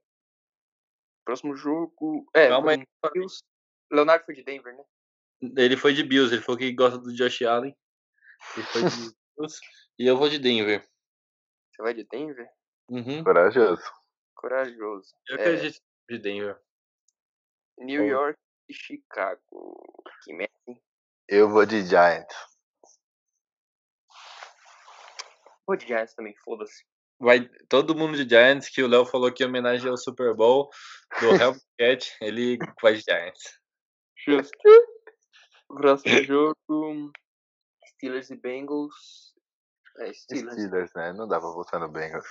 Próximo jogo. É, Calma aí. Bills. Leonardo foi de Denver, né? Ele foi de Bills, ele falou que gosta do Josh Allen. Ele foi de Bills. E eu vou de Denver. Você vai de Denver? Uhum. Corajoso. Corajoso. Eu É, acredito de Denver. New Bom. York e Chicago. Que merda. hein? Eu vou de Giants. Vou de Giants também, foda-se. Vai todo mundo de Giants, que o Léo falou que em homenagem ao Super Bowl do Hellcat, ele vai de Giants. Justo. Próximo jogo. Steelers e Bengals. É, Steelers. Steelers, né? Não dá pra votar no Bengals.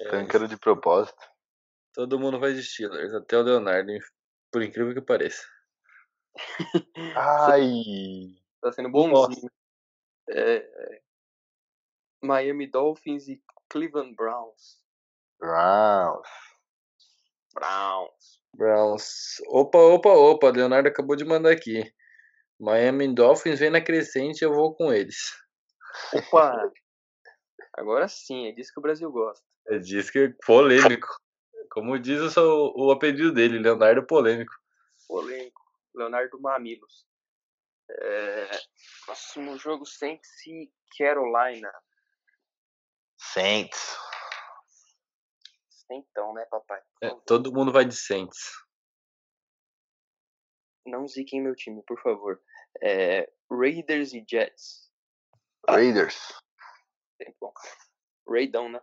É, Tancando de propósito. todo mundo vai de Steelers, até o Leonardo, por incrível que pareça. Ai! Tá sendo bonzinho. É, é. Miami Dolphins e Cleveland Browns. Browns. Browns. Browns. Opa, opa, opa, Leonardo acabou de mandar aqui. Miami Dolphins vem na crescente, eu vou com eles. Opa! Agora sim, é disso que o Brasil gosta. É disso que é polêmico. Como diz o, seu- o apelido dele, Leonardo Polêmico. Polêmico. Leonardo Mamilos. É, próximo jogo Saints e Carolina. Saints. Então, né, papai? É, todo mundo vai de Saints. Não ziquem meu time, por favor. É, Raiders e Jets. Raiders. Sempre bom. Raidão, né?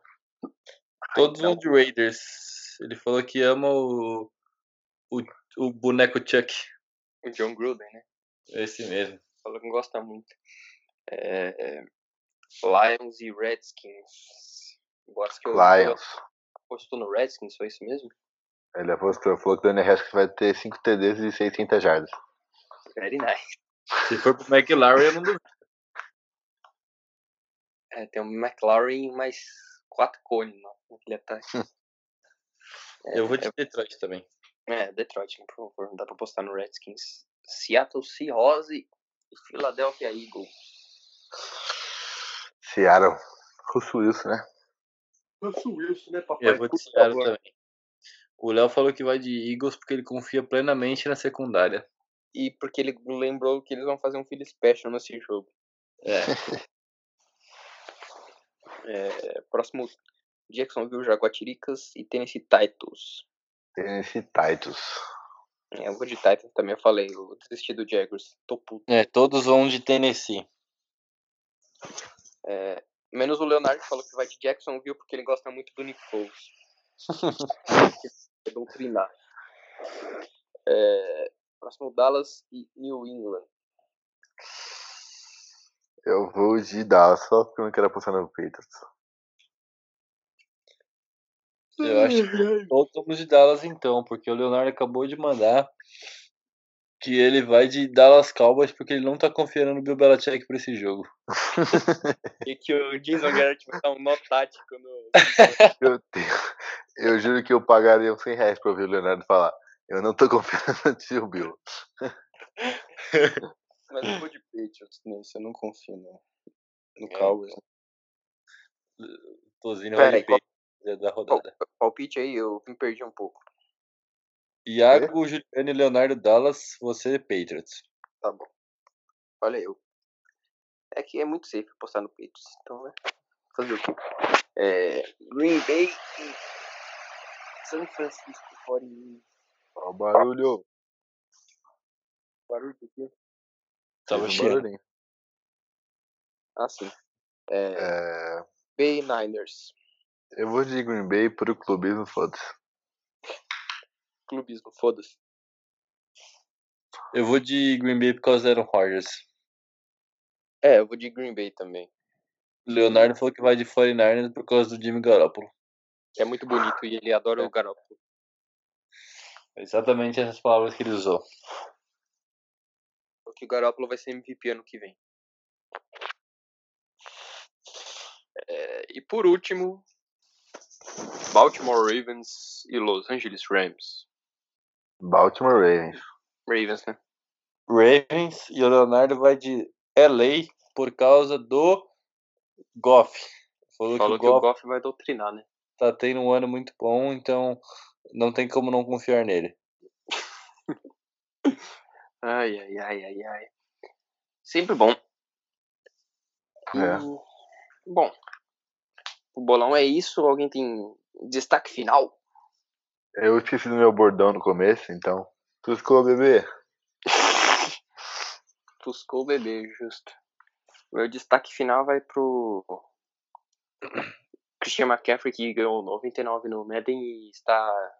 Todos Então, vão de Raiders. Ele falou que ama o, o, o boneco Chuck. o John Gruden, né? Esse mesmo. Falou que gosta muito. É, é, Lions e Redskins. Que eu Lions. apostou no Redskins, foi isso mesmo? Ele apostou, falou que o Daniel Haskins vai ter 5 TDs e 600 jardas. Very nice. Se for pro McLaren, eu não duvido. É, tem um McLaren mais quatro cones não, naquele ataque. Eu vou de Detroit também. É, Detroit, por favor, não dá pra postar no Redskins. Seattle Seahawks e Philadelphia Eagles. Seattle. Russo Wilson, né? Russell Wilson, né, papai? Eu vou de Seattle também. O Léo falou que vai de Eagles porque ele confia plenamente na secundária. E porque ele lembrou que eles vão fazer um filho special nesse jogo. É. É, próximo, Jacksonville Jaguatiricas e Tennessee Titans. Tennessee Titans. É, eu vou de Titans também, eu falei, eu desisti do Jaguars. Tô puto. é, todos vão de Tennessee. É, menos o Leonardo que falou que vai de Jacksonville porque ele gosta muito do Nick Foles. Quer doutrinar. É, próximo Dallas e New England. Eu vou de Dallas só porque eu não quero apostar no Patriots. Eu acho que todos vamos de Dallas então, porque o Leonardo acabou de mandar que ele vai de Dallas Cowboys porque ele não tá confiando no Bill Belichick pra esse jogo. E que o Jason Garrett vai dar um nó tático no. Eu, eu juro que eu pagaria uns 100 reais pra ouvir o Leonardo falar. Eu não tô confiando no tio Bill. Mas eu vou de Patriots nesse, eu não confio no, no É, Cowboys. Tozinho vai de Patriots da rodada. Palpite aí, eu me perdi um pouco. Iago, Juliano e Leonardo Dallas, você Patriots. Tá bom. Olha eu. É que é muito safe postar no Patriots, então, né? Fazer o quê? É, Green Bay e São Francisco 49 Ó o barulho. Barulho do quê? Tava Fez um cheio. Ah, sim. É, É, Bay Niners. eu vou de Green Bay por o clubismo, foda-se. Clubismo, foda-se. Eu vou de Green Bay por causa do Aaron Rodgers. É, eu vou de Green Bay também. Leonardo falou que vai de 49ers por causa do Jimmy Garoppolo. Que é muito bonito e ele adora o Garoppolo. Exatamente essas palavras que ele usou. Porque o Garoppolo vai ser MVP ano que vem. É, e por último, Baltimore Ravens e Los Angeles Rams. Baltimore Ravens. Ravens, né? Ravens e o Leonardo vai de LA por causa do Goff. Falou, Falou que o Goff Goff vai doutrinar, né? tá tendo um ano muito bom, então não tem como não confiar nele. Ai, ai, ai, ai, ai. Sempre bom. É. Bom, o bolão é isso. Alguém tem destaque final? Eu esqueci do meu bordão no começo, então. Tuscou, bebê. Tuscou o bebê, justo. Meu destaque final vai pro Christian McCaffrey, que ganhou 99 no Madden e está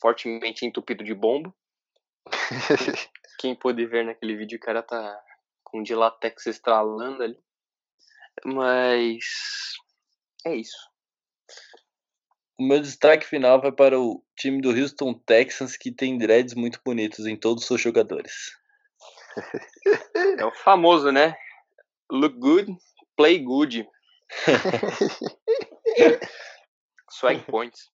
fortemente entupido de bombo. Quem pôde ver naquele vídeo, o cara tá com de latex estralando ali. Mas é isso. O meu destaque final vai para o time do Houston Texans, que tem dreads muito bonitos em todos os seus jogadores. É o famoso, né? Look good, play good. Swag points.